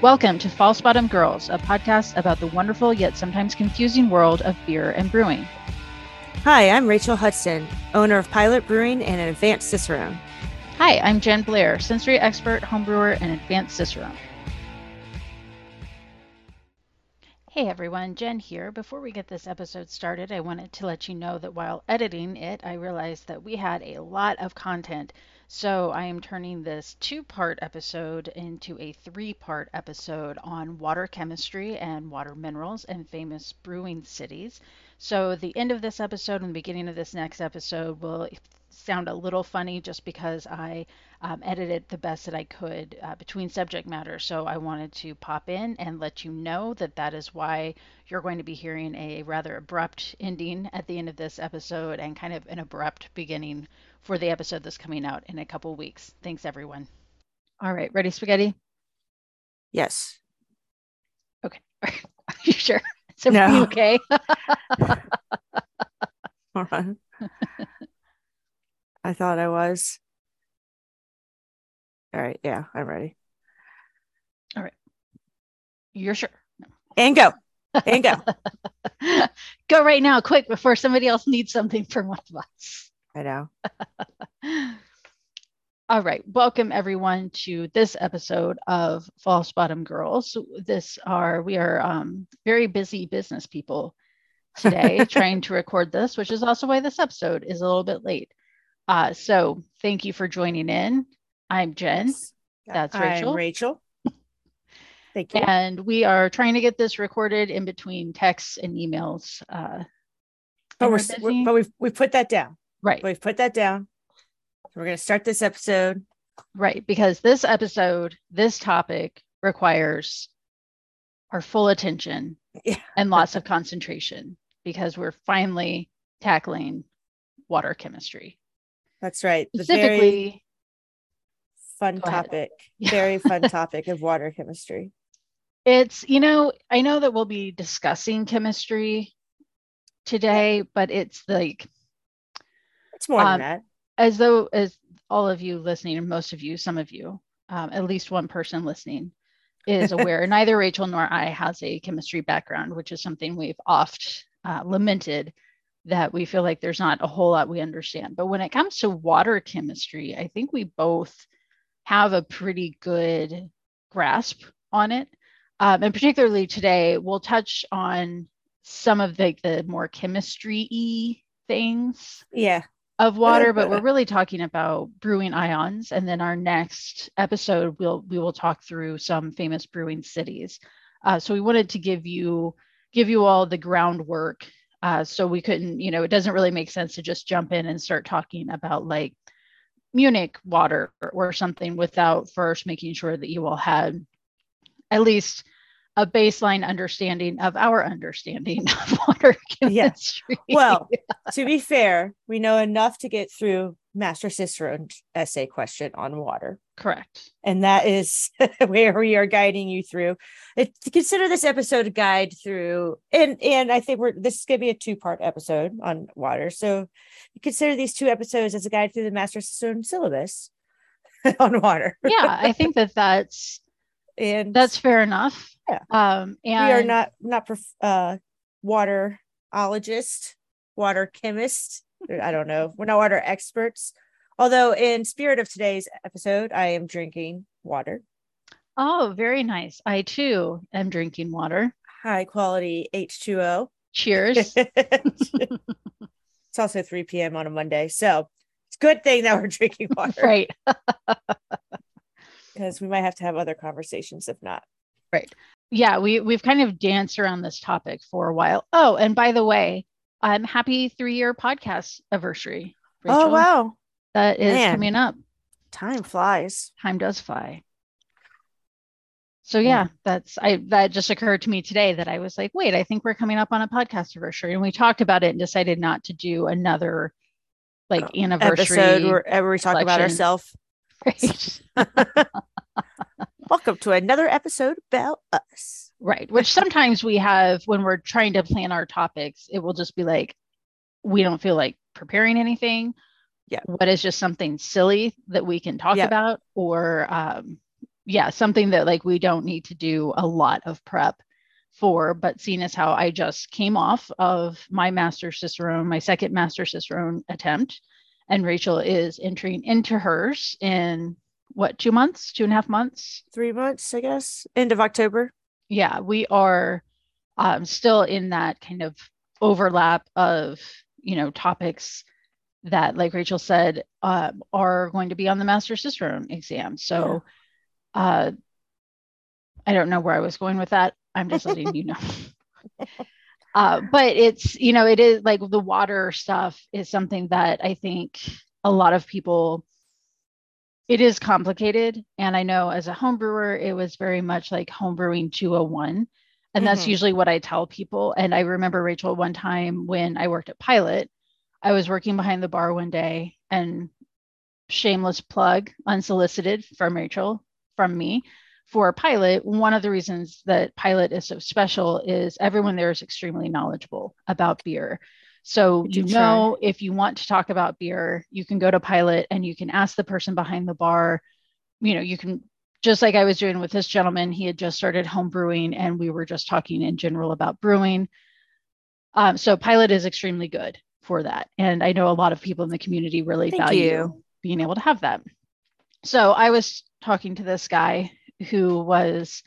Welcome to False Bottom Girls, a podcast about the wonderful yet sometimes confusing world of beer and brewing. Hi, I'm Rachel Hudson, owner of Pilot Brewing and an advanced Cicerone. Hi, I'm Jen Blair, sensory expert, homebrewer, and advanced Cicerone. Hey everyone, Jen here. Before we get this episode started, I wanted to let you know that while editing it, I realized that we had a lot of content. So I am turning this two part episode into a three part episode on water chemistry and water minerals and famous brewing cities. So the end of this episode and the beginning of this next episode will sound a little funny just because I um, edited the best that I could uh, between subject matter. So I wanted to pop in and let you know that that is why you're going to be hearing a rather abrupt ending at the end of this episode and kind of an abrupt beginning for the episode that's coming out in a couple weeks. Thanks, everyone. All right, ready, spaghetti? Yes. Okay. Are you sure? Is No. okay? Hold on. I thought I was. All right. Yeah, I'm ready. All right. You're sure? And go. And go. Go right now, quick, before somebody else needs something from one of us. I know. All right, welcome everyone to this episode of False Bottom Girls. This are we are um, very busy business people today, trying to record this, which is also why this episode is a little bit late. Uh, so thank you for joining in. I'm Jen, That's Rachel. I'm Rachel. Thank you. and we are trying to get this recorded in between texts and emails. Uh, but we're, we're, but we've we put that down. Right. We've put that down. We're gonna start this episode. Right, because this episode, this topic requires our full attention Yeah. and lots of concentration because we're finally tackling water chemistry. That's right. The very Specifically, fun topic. Yeah. Very fun topic of water chemistry. it's, you know, I know that we'll be discussing chemistry today, but it's like It's more Um, than that. as though as all of you listening, and most of you, some of you, um, at least one person listening, is aware. neither Rachel nor I has a chemistry background, which is something we've oft uh, lamented that we feel like there's not a whole lot we understand. But when it comes to water chemistry, I think we both have a pretty good grasp on it. Um, and particularly today, we'll touch on some of the, the more chemistry-y things Yeah. Of water, but we're really talking about brewing ions. And then our next episode, we'll we will talk through some famous brewing cities. Uh, so we wanted to give you give you all the groundwork. Uh, so we couldn't, you know, it doesn't really make sense to just jump in and start talking about like Munich water or, or something without first making sure that you all had at least a baseline understanding of our understanding of water Yeah. chemistry. Well, to be fair, we know enough to get through Master Cicerone's essay question on water. correct. And that is where we are guiding you through. It, consider this episode a guide through, and and I think we're this is going to be a two part episode on water. So consider these two episodes as a guide through the Master Cicerone syllabus on water. yeah i think that that's and that's fair enough Yeah. um we are not not prof- uh waterologist, water chemist. I don't know. We're not water experts. Although, in spirit of today's episode, I am drinking water, oh very nice i too am drinking water high quality H2O. cheers it's also 3 p.m. on a Monday. So it's a good thing that we're drinking water right because we might have to have other conversations if not. Yeah we we've kind of danced around this topic for a while oh and by the way i'm happy three year podcast anniversary Oh, wow. that is Man. coming up Time flies. time does fly so yeah that's i that just occurred to me today that i was like wait i think we're coming up on a podcast anniversary and we talked about it and decided not to do another like oh, anniversary Episode where we talk about ourselves. right Welcome to another episode about us. right which sometimes we have when we're trying to plan our topics it will just be like we don't feel like preparing anything Yeah. what is just something silly that we can talk Yeah. about or um yeah, something that like we don't need to do a lot of prep for, but seeing as how I just came off of my master cicerone, my second master cicerone attempt, and Rachel is entering into hers in what two months, two and a half months, three months, I guess, end of October. Yeah, we are um, still in that kind of overlap of you know topics that, like Rachel said, uh, are going to be on the master cicerone exam. So, yeah. uh, I don't know where I was going with that. I'm just letting you know. Uh, but it's you know it is like the water stuff is something that I think a lot of people it is complicated. And i know as a home brewer it was very much like homebrewing 201 and mm-hmm. that's usually what i tell people. And i remember rachel one time when i worked at pilot i was working behind the bar one day and shameless plug unsolicited from rachel from me for pilot. One of the reasons that pilot is so special is everyone there is extremely knowledgeable about beer so you know, if you want to talk about beer, you can go to Pilot and you can ask the person behind the bar. You know, you can just like I was doing with this gentleman, he had just started home brewing and we were just talking in general about brewing. Um, so Pilot is extremely good for that. And I know a lot of people in the community really Thank value you. being able to have that. So I was talking to this guy who was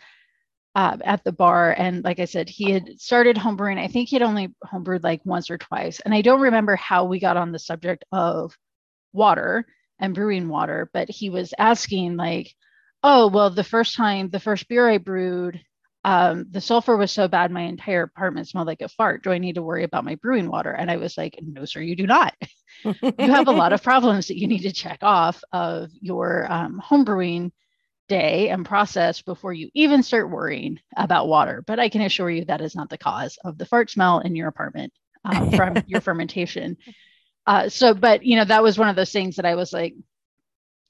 uh, at the bar. And like I said, he had started homebrewing. I think he'd only homebrewed like once or twice. And I don't remember how we got on the subject of water and brewing water, but he was asking, like, oh, well, the first time, the first beer I brewed, um, the sulfur was so bad, my entire apartment smelled like a fart. Do I need to worry about my brewing water? And I was like, no, sir, you do not. you have a lot of problems that you need to check off of your um, homebrewing day and process before you even start worrying about water. But I can assure you that is not the cause of the fart smell in your apartment um, from your fermentation. Uh, so, but you know, that was one of those things that I was like,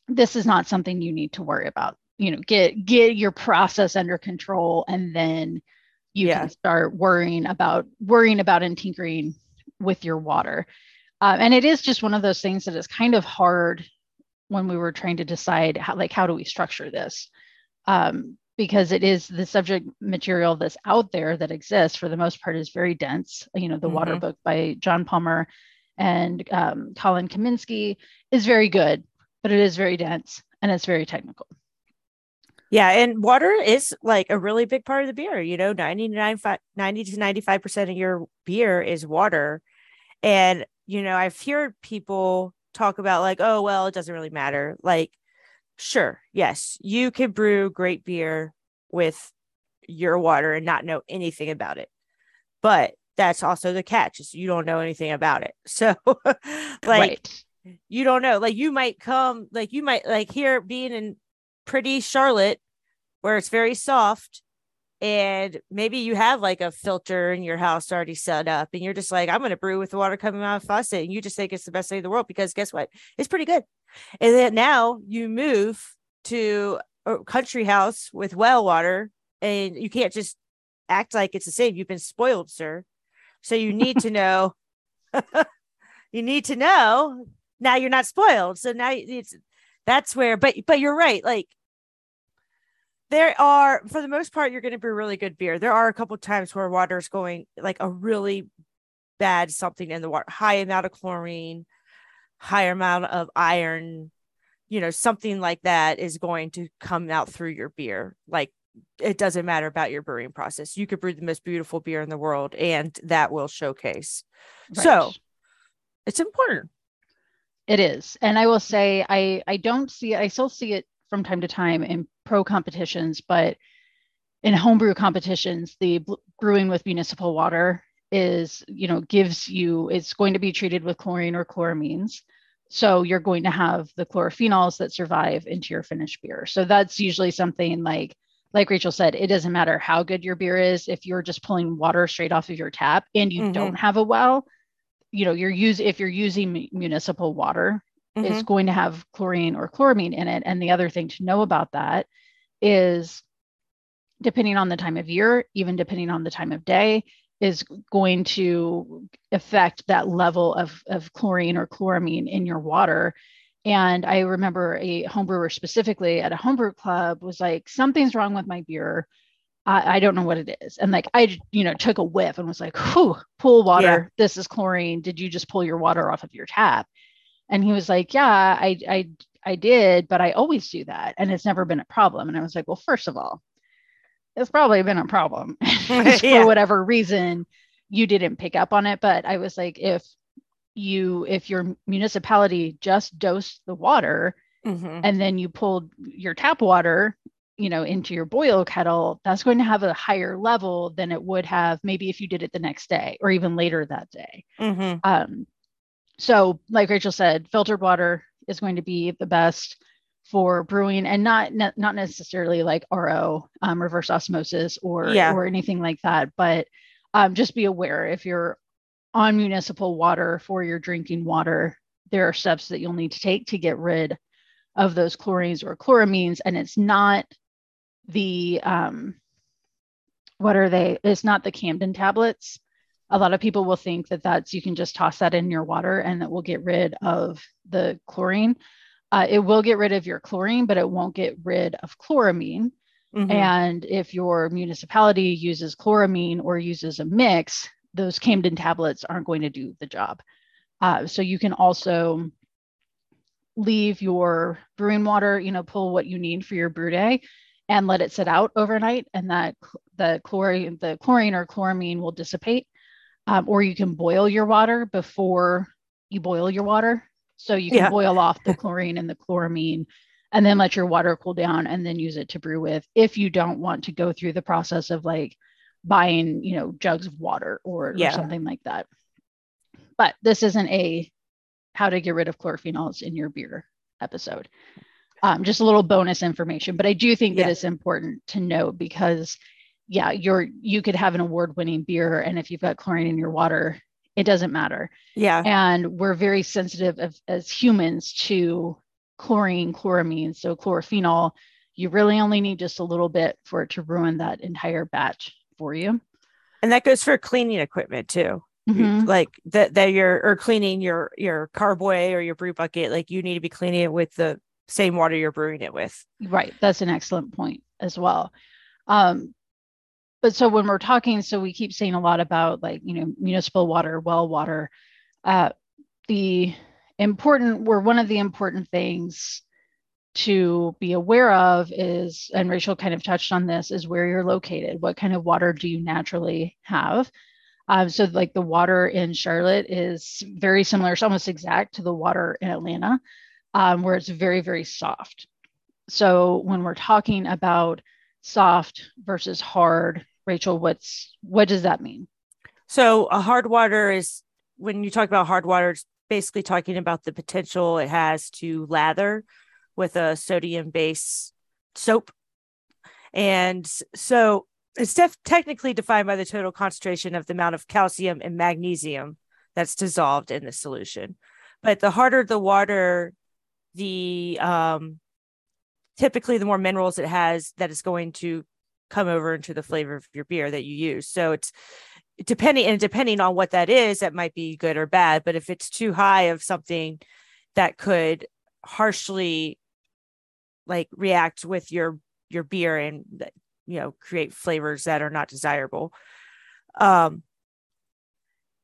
this is not something you need to worry about. You know, get get your process under control, and then you yeah. can start worrying about worrying about and tinkering with your water. Uh, and it is just one of those things that is kind of hard when we were trying to decide how like how do we structure this? Um, because it is the subject material that's out there that exists for the most part is very dense. You know the mm-hmm. water book by john palmer and um, colin kaminski is very good but it is very dense and it's very technical. Yeah and water is like a really big part of the beer. You know 99 90 to 95 percent of your beer is water. And you know i've heard people talk about like, oh, well, it doesn't really matter. Like, sure, yes, you can brew great beer with your water and not know anything about it. But that's also the catch is you don't know anything about it. So like right. you don't know. Like you might come, like you might like here being in pretty Charlotte where it's very soft and maybe you have like a filter in your house already set up and you're just like i'm going to brew with the water coming out of faucet and you just think it's the best thing in the world because guess what? It's pretty good. And then now you move to a country house with well water and you can't just act like it's the same. You've been spoiled sir. So you need to know you need to know now you're not spoiled. So now it's that's where but but you're right like there are for the most part you're going to be really good beer. There are a couple times where water is going like a really bad something in the water high amount of chlorine higher amount of iron you know something like that is going to come out through your beer. Like it doesn't matter about your brewing process. You could brew the most beautiful beer in the world and that will showcase. Right. so it's important. It is. And i will say i i don't see i still see it from time to time in pro competitions, but in homebrew competitions, the brewing with municipal water is, you know, gives you, it's going to be treated with chlorine or chloramines. So you're going to have the chlorophenols that survive into your finished beer. So that's usually something like, like Rachel said, it doesn't matter how good your beer is. If you're just pulling water straight off of your tap and you mm-hmm. don't have a well, you know, you're using, if you're using municipal water, mm-hmm. is going to have chlorine or chloramine in it. And the other thing to know about that is depending on the time of year, even depending on the time of day, is going to affect that level of, of chlorine or chloramine in your water. And I remember a homebrewer specifically at a homebrew club was like, something's wrong with my beer. I, I don't know what it is. And like I, you know, took a whiff and was like, whew, pool water. Yeah. This is chlorine. Did you just pull your water off of your tap? And he was like, Yeah, I I I did, but I always do that. And it's never been a problem. And I was like, Well, first of all, it's probably been a problem yeah. for whatever reason you didn't pick up on it. But I was like, if you if your municipality just dosed the water mm-hmm. and then you pulled your tap water you know into your boil kettle that's going to have a higher level than it would have maybe if you did it the next day or even later that day mm-hmm. um, so like rachel said filtered water is going to be the best for brewing and not not necessarily like ro um, reverse osmosis or yeah. or anything like that but um, just be aware if you're on municipal water for your drinking water there are steps that you'll need to take to get rid of those chlorines or chloramines and it's not the um, what are they? It's not the Campden tablets. A lot of people will think that that's you can just toss that in your water and it will get rid of the chlorine. Uh, it will get rid of your chlorine, but it won't get rid of chloramine. Mm-hmm. And if your municipality uses chloramine or uses a mix, those Campden tablets aren't going to do the job. Uh, so you can also leave your brewing water, you know, pull what you need for your brew day and let it sit out overnight and that the chlorine the chlorine or chloramine will dissipate um, or you can boil your water before you boil your water so you can yeah. boil off the chlorine and the chloramine and then let your water cool down and then use it to brew with if you don't want to go through the process of like buying you know jugs of water or, yeah. or something like that but this isn't a how to get rid of chlorophenols in your beer episode um, just a little bonus information but i do think yeah. that it's important to note because yeah you're you could have an award winning beer and if you've got chlorine in your water it doesn't matter yeah and we're very sensitive of, as humans to chlorine chloramine so chlorophenol you really only need just a little bit for it to ruin that entire batch for you and that goes for cleaning equipment too mm-hmm. like that that you're or cleaning your your carboy or your brew bucket like you need to be cleaning it with the same water you're brewing it with. Right. That's an excellent point as well. Um, but so when we're talking, so we keep saying a lot about like, you know, municipal water, well water. Uh, the important, were one of the important things to be aware of is, and Rachel kind of touched on this, is where you're located. What kind of water do you naturally have? Um, so, like the water in Charlotte is very similar, it's almost exact to the water in Atlanta um, where it's very, very soft. So when we're talking about soft versus hard, Rachel, what's what does that mean? So a hard water is when you talk about hard water, it's basically talking about the potential it has to lather with a sodium base soap. And so it's def- technically defined by the total concentration of the amount of calcium and magnesium that's dissolved in the solution. But the harder the water, the um typically the more minerals it has that is going to come over into the flavor of your beer that you use. So it's depending and depending on what that is that might be good or bad but if it's too high of something that could harshly like react with your your beer and you know create flavors that are not desirable. Um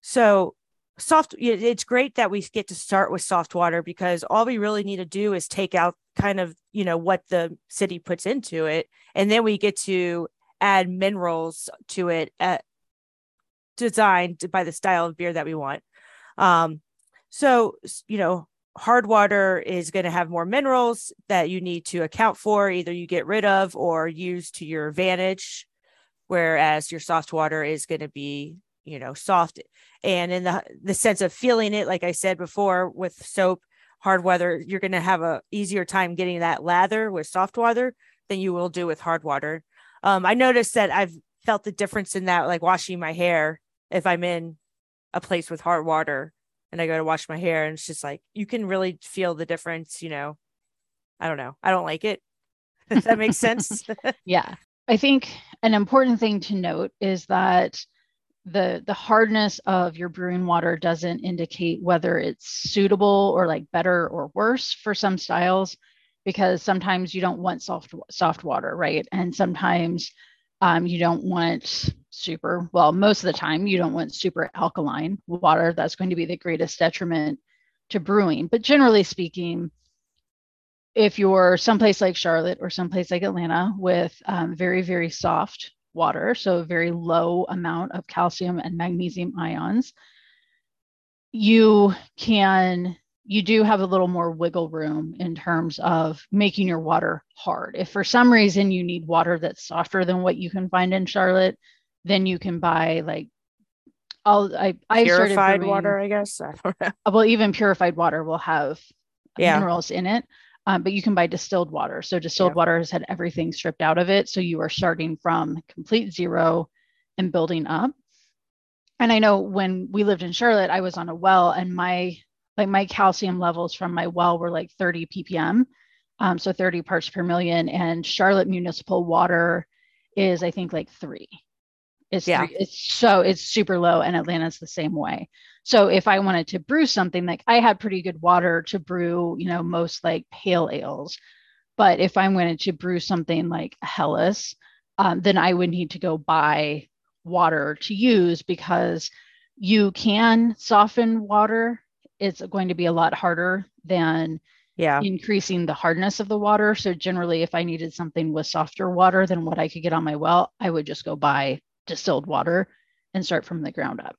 so soft it's great that we get to start with soft water because all we really need to do is take out kind of you know what the city puts into it. And then we get to add minerals to it at, designed by the style of beer that we want. Um so you know hard water is going to have more minerals that you need to account for either you get rid of or use to your advantage whereas your soft water is going to be you know soft and in the the sense of feeling it like i said before with soap hard water you're going to have a easier time getting that lather with soft water than you will do with hard water. Um, i noticed that i've felt the difference in that like washing my hair if i'm in a place with hard water and i go to wash my hair and it's just like you can really feel the difference you know. I don't know. I don't like it. If that makes sense? Yeah. I think an important thing to note is that the the hardness of your brewing water doesn't indicate whether it's suitable or like better or worse for some styles because sometimes you don't want soft soft water right? And sometimes um, you don't want super well most of the time you don't want super alkaline water that's going to be the greatest detriment to brewing. But generally speaking if you're someplace like charlotte or someplace like atlanta with um, very very soft water, so a very low amount of calcium and magnesium ions, you can you do have a little more wiggle room in terms of making your water hard. If for some reason you need water that's softer than what you can find in Charlotte, then you can buy like all I I purified water, I guess. well, even purified water will have yeah. minerals in it um, but you can buy distilled water. So distilled yeah. water has had everything stripped out of it. So you are starting from complete zero and building up. And I know when we lived in Charlotte, I was on a well and my like my calcium levels from my well were like 30 ppm. Um, so 30 parts per million. And Charlotte municipal water is I think like three. It's yeah. Three, it's so it's super low and Atlanta's the same way. So if I wanted to brew something, like I had pretty good water to brew, you know, most like pale ales. But if I wanted to brew something like Helles, um, then I would need to go buy water to use because you can soften water. It's going to be a lot harder than yeah. increasing the hardness of the water. So generally, if I needed something with softer water than what I could get on my well, I would just go buy distilled water and start from the ground up.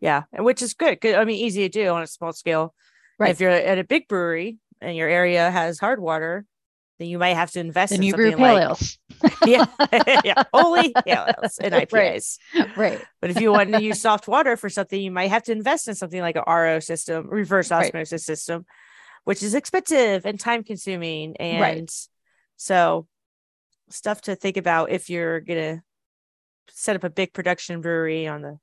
Yeah, which is good. I mean, easy to do on a small scale. Right. If you're at a big brewery and your area has hard water, then you might have to invest then in you something brew pale like ales. yeah, yeah, only pale ales and IPAs. Right. right. But if you want to use soft water for something, you might have to invest in something like a RO system, reverse osmosis right. system, which is expensive and time consuming. And right. so stuff to think about if you're gonna set up a big production brewery on the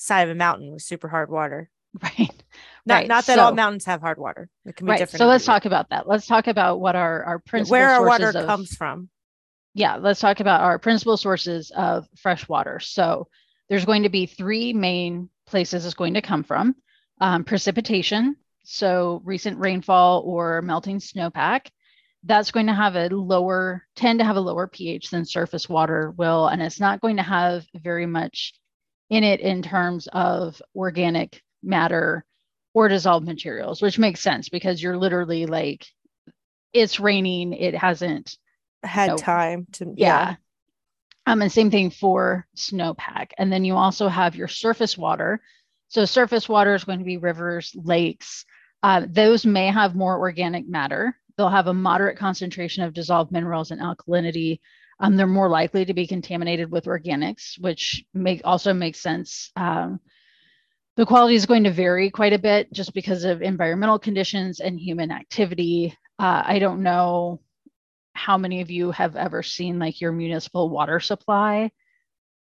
side of a mountain with super hard water. Right. Not right. not that so, all mountains have hard water. It can be right. different. So let's talk about that. Let's talk about what our our principal where our water of, comes from. Yeah, let's talk about our principal sources of fresh water. So there's going to be three main places it's going to come from. Um, precipitation, so recent rainfall or melting snowpack. That's going to have a lower, tend to have a lower pH than surface water will, and it's not going to have very much in it in terms of organic matter or dissolved materials, which makes sense because you're literally like, it's raining, it hasn't had you know, time to, yeah. yeah. Um, and same thing for snowpack. And then you also have your surface water. So, surface water is going to be rivers, lakes. Uh, those may have more organic matter. They'll have a moderate concentration of dissolved minerals and alkalinity, um, they're more likely to be contaminated with organics, which make also makes sense. Um, the quality is going to vary quite a bit just because of environmental conditions and human activity. Uh, I don't know how many of you have ever seen like your municipal water supply,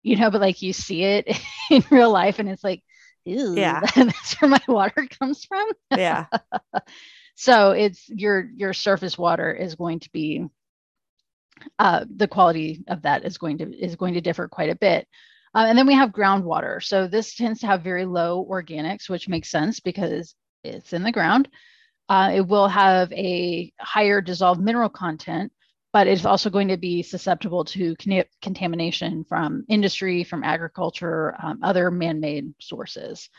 you know, but like you see it in real life and it's like, ooh, yeah, that's where my water comes from. Yeah. so it's your your surface water is going to be uh, the quality of that is going to is going to differ quite a bit. Uh, and then we have groundwater. So this tends to have very low organics, which makes sense because it's in the ground. Uh, it will have a higher dissolved mineral content, but it's also going to be susceptible to con- contamination from industry, from agriculture, um, other man-made sources.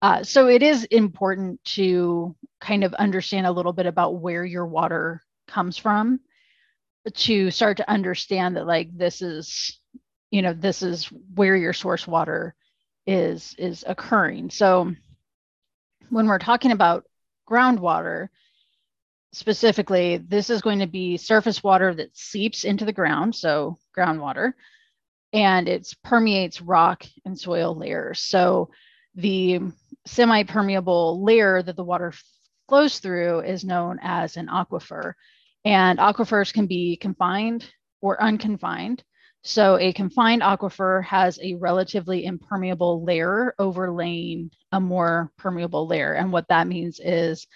Uh, so it is important to kind of understand a little bit about where your water comes from to start to understand that like this is you know this is where your source water is is occurring. So when we're talking about groundwater specifically this is going to be surface water that seeps into the ground so groundwater and it permeates rock and soil layers. So the semi-permeable layer that the water flows through is known as an aquifer and aquifers can be confined or unconfined. So a confined aquifer has a relatively impermeable layer overlaying a more permeable layer. And what that means is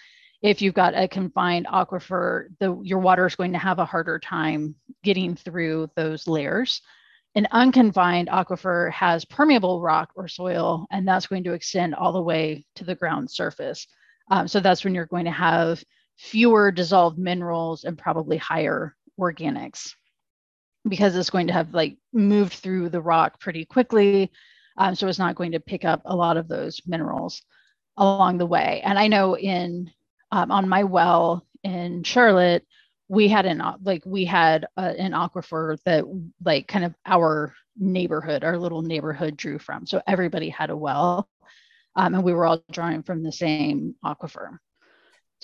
if you've got a confined aquifer, the, your water is going to have a harder time getting through those layers. an unconfined aquifer has permeable rock or soil, and that's going to extend all the way to the ground surface. Um, so that's when you're going to have fewer dissolved minerals and probably higher organics because it's going to have like moved through the rock pretty quickly. Um, so it's not going to pick up a lot of those minerals along the way. And I know in um, on my well in Charlotte, we had an like we had a, an aquifer that like kind of our neighborhood, our little neighborhood drew from. So everybody had a well, um, and we were all drawing from the same aquifer.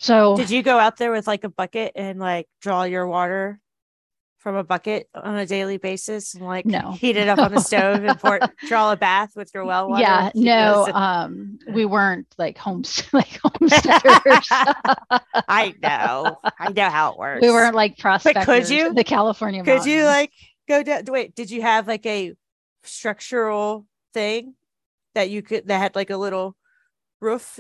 So did you go out there with like a bucket and like draw your water from a bucket on a daily basis and like no. heat it up on the stove and pour draw a bath with your well water? Yeah, no, um, we weren't like homes like homesteaders. I know, I know how it works. We weren't like prospectors. But could you the California? Could mountains. you like go down? Wait, did you have like a structural thing that you could that had like a little roof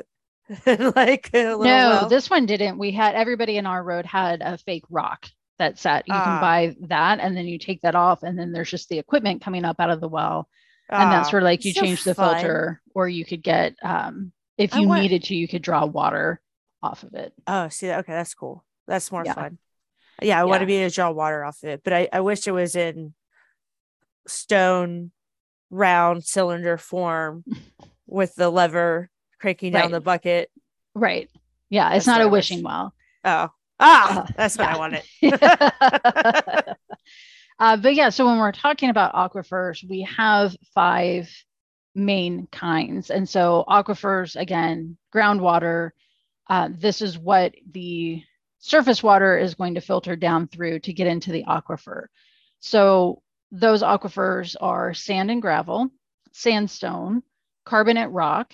like no well? this one didn't we had everybody in our road had a fake rock that set you can Ah. buy that and then you take that off and then there's just the equipment coming up out of the well and that's Ah, where like you so change the fun. filter or you could get um if you want- needed to you could draw water off of it Oh, see, that okay, that's cool. That's more Yeah. fun. Yeah, I want to be able to draw water off of it, but I, I wish it was in stone round cylinder form with the lever cranking down Right. the bucket. right yeah That's it's not a a I wish. wishing well Oh, ah, Uh, that's what yeah. I wanted. uh, but yeah, so when we're talking about aquifers, we have five main kinds. And so aquifers, again, groundwater, uh, this is what the surface water is going to filter down through to get into the aquifer. So those aquifers are sand and gravel, sandstone, carbonate rock,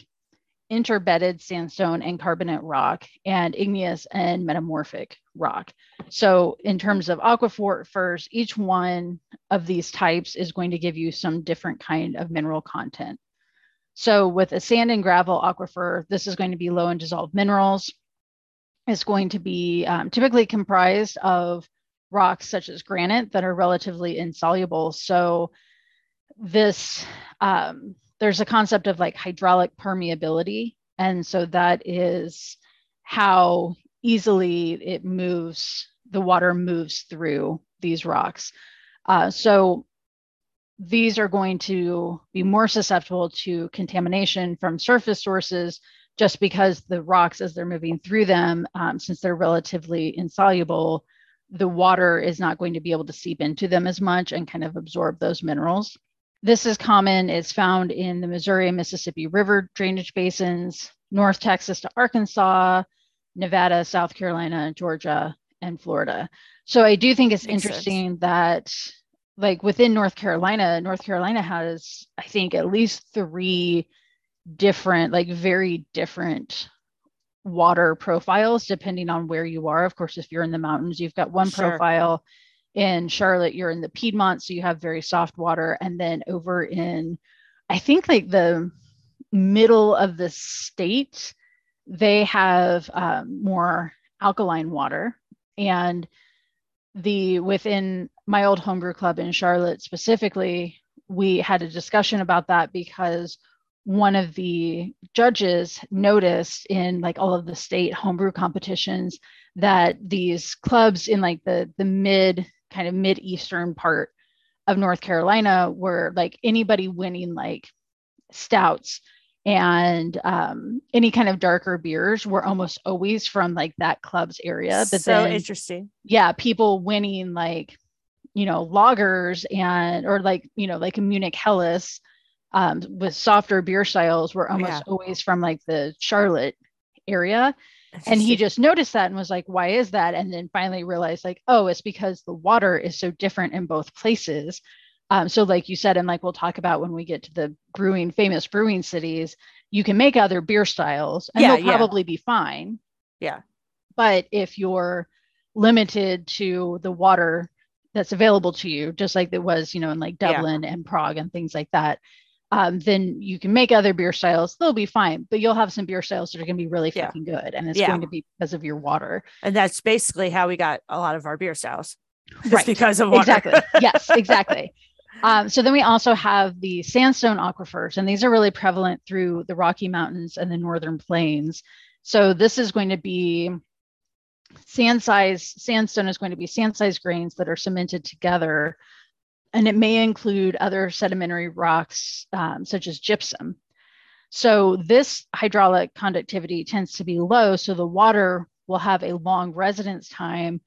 interbedded sandstone and carbonate rock, and igneous and metamorphic rock. So, in terms of aquifers, each one of these types is going to give you some different kind of mineral content. So, with a sand and gravel aquifer, this is going to be low in dissolved minerals. It's going to be um, typically comprised of rocks such as granite that are relatively insoluble. So, this um, there's a concept of like hydraulic permeability, and so that is how easily it moves the water moves through these rocks. Uh, so these are going to be more susceptible to contamination from surface sources just because the rocks as they're moving through them um, since they're relatively insoluble the water is not going to be able to seep into them as much and kind of absorb those minerals this is common it's found in the missouri and mississippi river drainage basins north texas to arkansas Nevada, South Carolina, Georgia, and Florida. So I do think it's Makes interesting that like within North Carolina, North Carolina has I think at least 3 different like very different water profiles depending on where you are. Of course, if you're in the mountains, you've got one Sure. profile. In Charlotte, you're in the Piedmont, so you have very soft water. And then over in, I think like the middle of the state, they have um, more alkaline water. And the within my old homebrew club in Charlotte specifically, we had a discussion about that because one of the judges noticed in like all of the state homebrew competitions that these clubs in like the the mid kind of mid eastern part of North Carolina were like anybody winning like stouts and um, any kind of darker beers were almost always from like that club's area. But so then, interesting. yeah, people winning like, you know, lagers and or like you know like a Munich Helles um, with softer beer styles were almost Yeah. always from like the Charlotte area. And he just noticed that and was like, why is that? And then finally realized, like, oh, it's because the water is so different in both places. Um, so, like you said, and like we'll talk about when we get to the brewing, famous brewing cities, you can make other beer styles and Yeah, they'll yeah. probably be fine. Yeah. But if you're limited to the water that's available to you, just like it was, you know, in like Yeah. Dublin and Prague and things like that, um, then you can make other beer styles. They'll be fine, but you'll have some beer styles that are going to be really Yeah. fucking good. And it's Yeah. going to be because of your water. and that's basically how we got a lot of our beer styles. Right. because of water. Exactly. yes, exactly. Um, so then we also have the sandstone aquifers, and these are really prevalent through the Rocky Mountains and the Northern Plains. So this is going to be sand size, sandstone is going to be sand size grains that are cemented together. And it may include other sedimentary rocks, um, such as gypsum. So this hydraulic conductivity tends to be low, so the water will have a long residence time,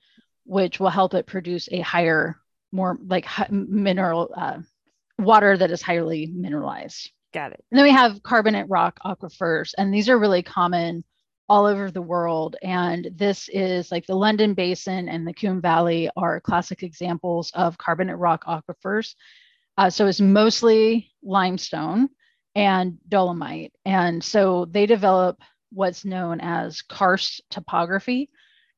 which will help it produce a higher, more like mineral uh, water that is highly mineralized. Got it. And then we have carbonate rock aquifers, and these are really common all over the world. And this is like the London Basin and the Coombe Valley are classic examples of carbonate rock aquifers. Uh, so it's mostly limestone and dolomite. And so they develop what's known as karst topography.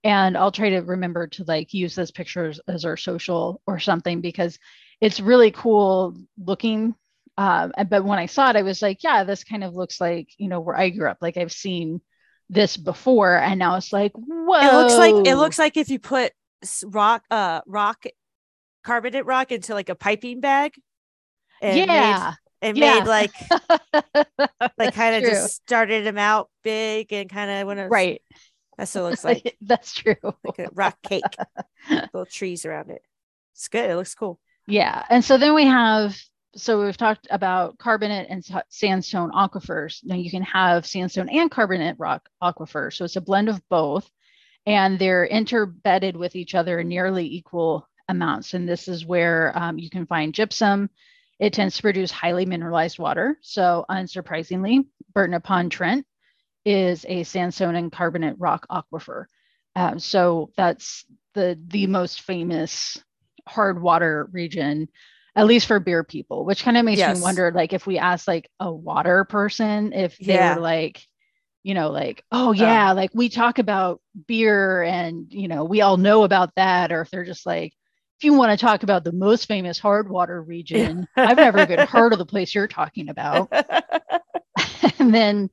And I'll try to remember to like use this picture as, as our social or something because it's really cool looking. Uh, but when I saw it, I was like, yeah, this kind of looks like, you know, where I grew up. Like I've seen this before and now it's like whoa it looks like it looks like if you put rock uh rock carbonate rock into like a piping bag and yeah. made, and yeah. made like like kind of just started them out big and kind of when it right. That's what it looks like. That's true. Like a rock cake. Little trees around it. It's good. It looks cool. Yeah. And so then we have so we've talked about carbonate and sandstone aquifers. Now you can have sandstone and carbonate rock aquifers. So it's a blend of both, and they're interbedded with each other in nearly equal amounts. And this is where um, you can find gypsum. It tends to produce highly mineralized water. So unsurprisingly, Burton upon Trent is a sandstone and carbonate rock aquifer. Um, so that's the the most famous hard water region at least for beer people, which kind of makes yes. me wonder like if we ask like a water person, if they yeah. were like, you know, like, oh uh. yeah, like we talk about beer and you know, we all know about that, or if they're just like, if you want to talk about the most famous hard water region, I've never even heard of the place you're talking about. and then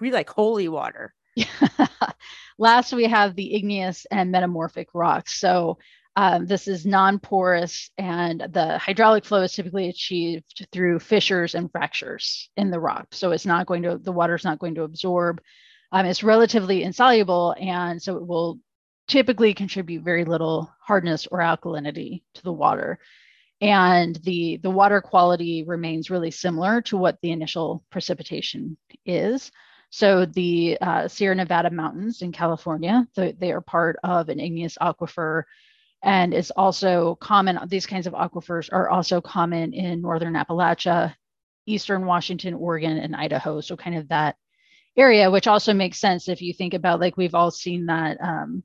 we like holy water. Last, we have the igneous and metamorphic rocks. So um, this is non-porous and the hydraulic flow is typically achieved through fissures and fractures in the rock. So it's not going to, the water is not going to absorb. Um, it's relatively insoluble and so it will typically contribute very little hardness or alkalinity to the water. And the, the water quality remains really similar to what the initial precipitation is. So the uh, Sierra Nevada mountains in California, the, they are part of an igneous aquifer and it's also common these kinds of aquifers are also common in northern appalachia eastern washington oregon and idaho. So kind of that area which also makes sense if you think about like we've all seen that um,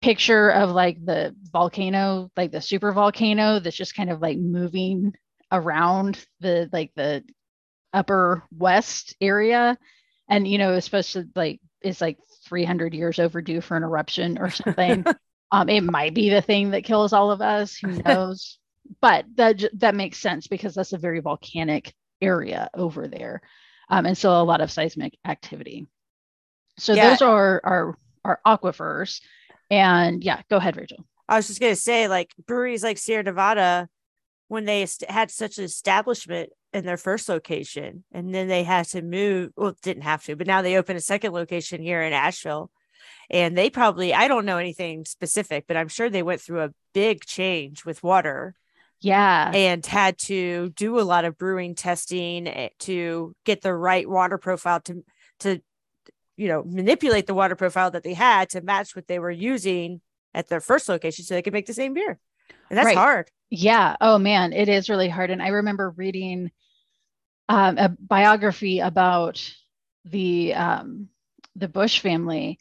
picture of like the volcano like the super volcano that's just kind of like moving around the like the upper west area. And you know it's supposed to like it's like 300 years overdue for an eruption or something Um, it might be the thing that kills all of us. Who knows? but that that makes sense because that's a very volcanic area over there, um, and so a lot of seismic activity. So yeah. those are our our aquifers, and yeah, go ahead, Rachel. I was just gonna say, like breweries like Sierra Nevada, when they had such an establishment in their first location, and then they had to move. Well, didn't have to, but now they open a second location here in Asheville and they probably i don't know anything specific but i'm sure they went through a big change with water yeah. and had to do a lot of brewing testing eh, to get the right water profile to to you know manipulate the water profile that they had to match what they were using at their first location so they could make the same beer. And that's right. hard. Yeah. Oh man. It is really hard. And i remember reading um, a biography about the um, the Busch family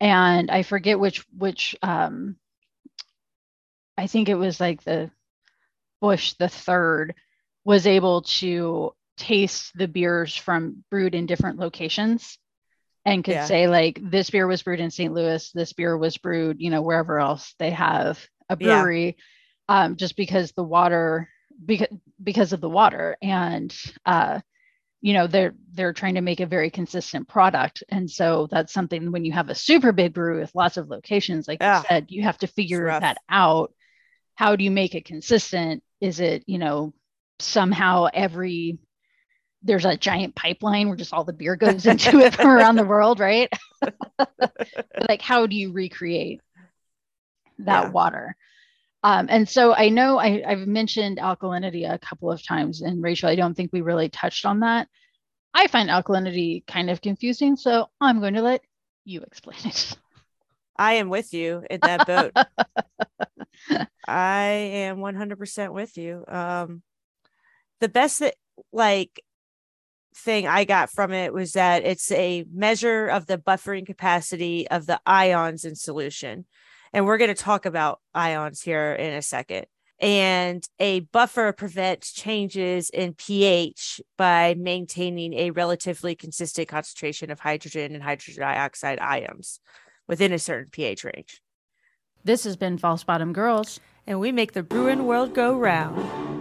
and I forget which which um, I think it was like the Busch the third was able to taste the beers from brewed in different locations and could yeah. say like this beer was brewed in St. Louis, this beer was brewed, you know, wherever else they have a brewery, yeah. um, just because the water because because of the water and uh, you know they're they're trying to make a very consistent product. And so that's something when you have a super big brewery with lots of locations like yeah. you said you have to figure that out. How do you make it consistent? Is it you know somehow every there's a giant pipeline where just all the beer goes into it from around the world right? Like how do you recreate that yeah. water um, and so I know I, I've mentioned alkalinity a couple of times, and Rachel, I don't think we really touched on that. I find alkalinity kind of confusing, so I'm going to let you explain it. I am with you in that boat. I am 100% with you. Um, the best that like thing I got from it was that it's a measure of the buffering capacity of the ions in solution. And we're going to talk about ions here in a second. And a buffer prevents changes in pH by maintaining a relatively consistent concentration of hydrogen and hydrogen dioxide ions within a certain pH range. This has been False Bottom Girls. And we make the Bruin world go round.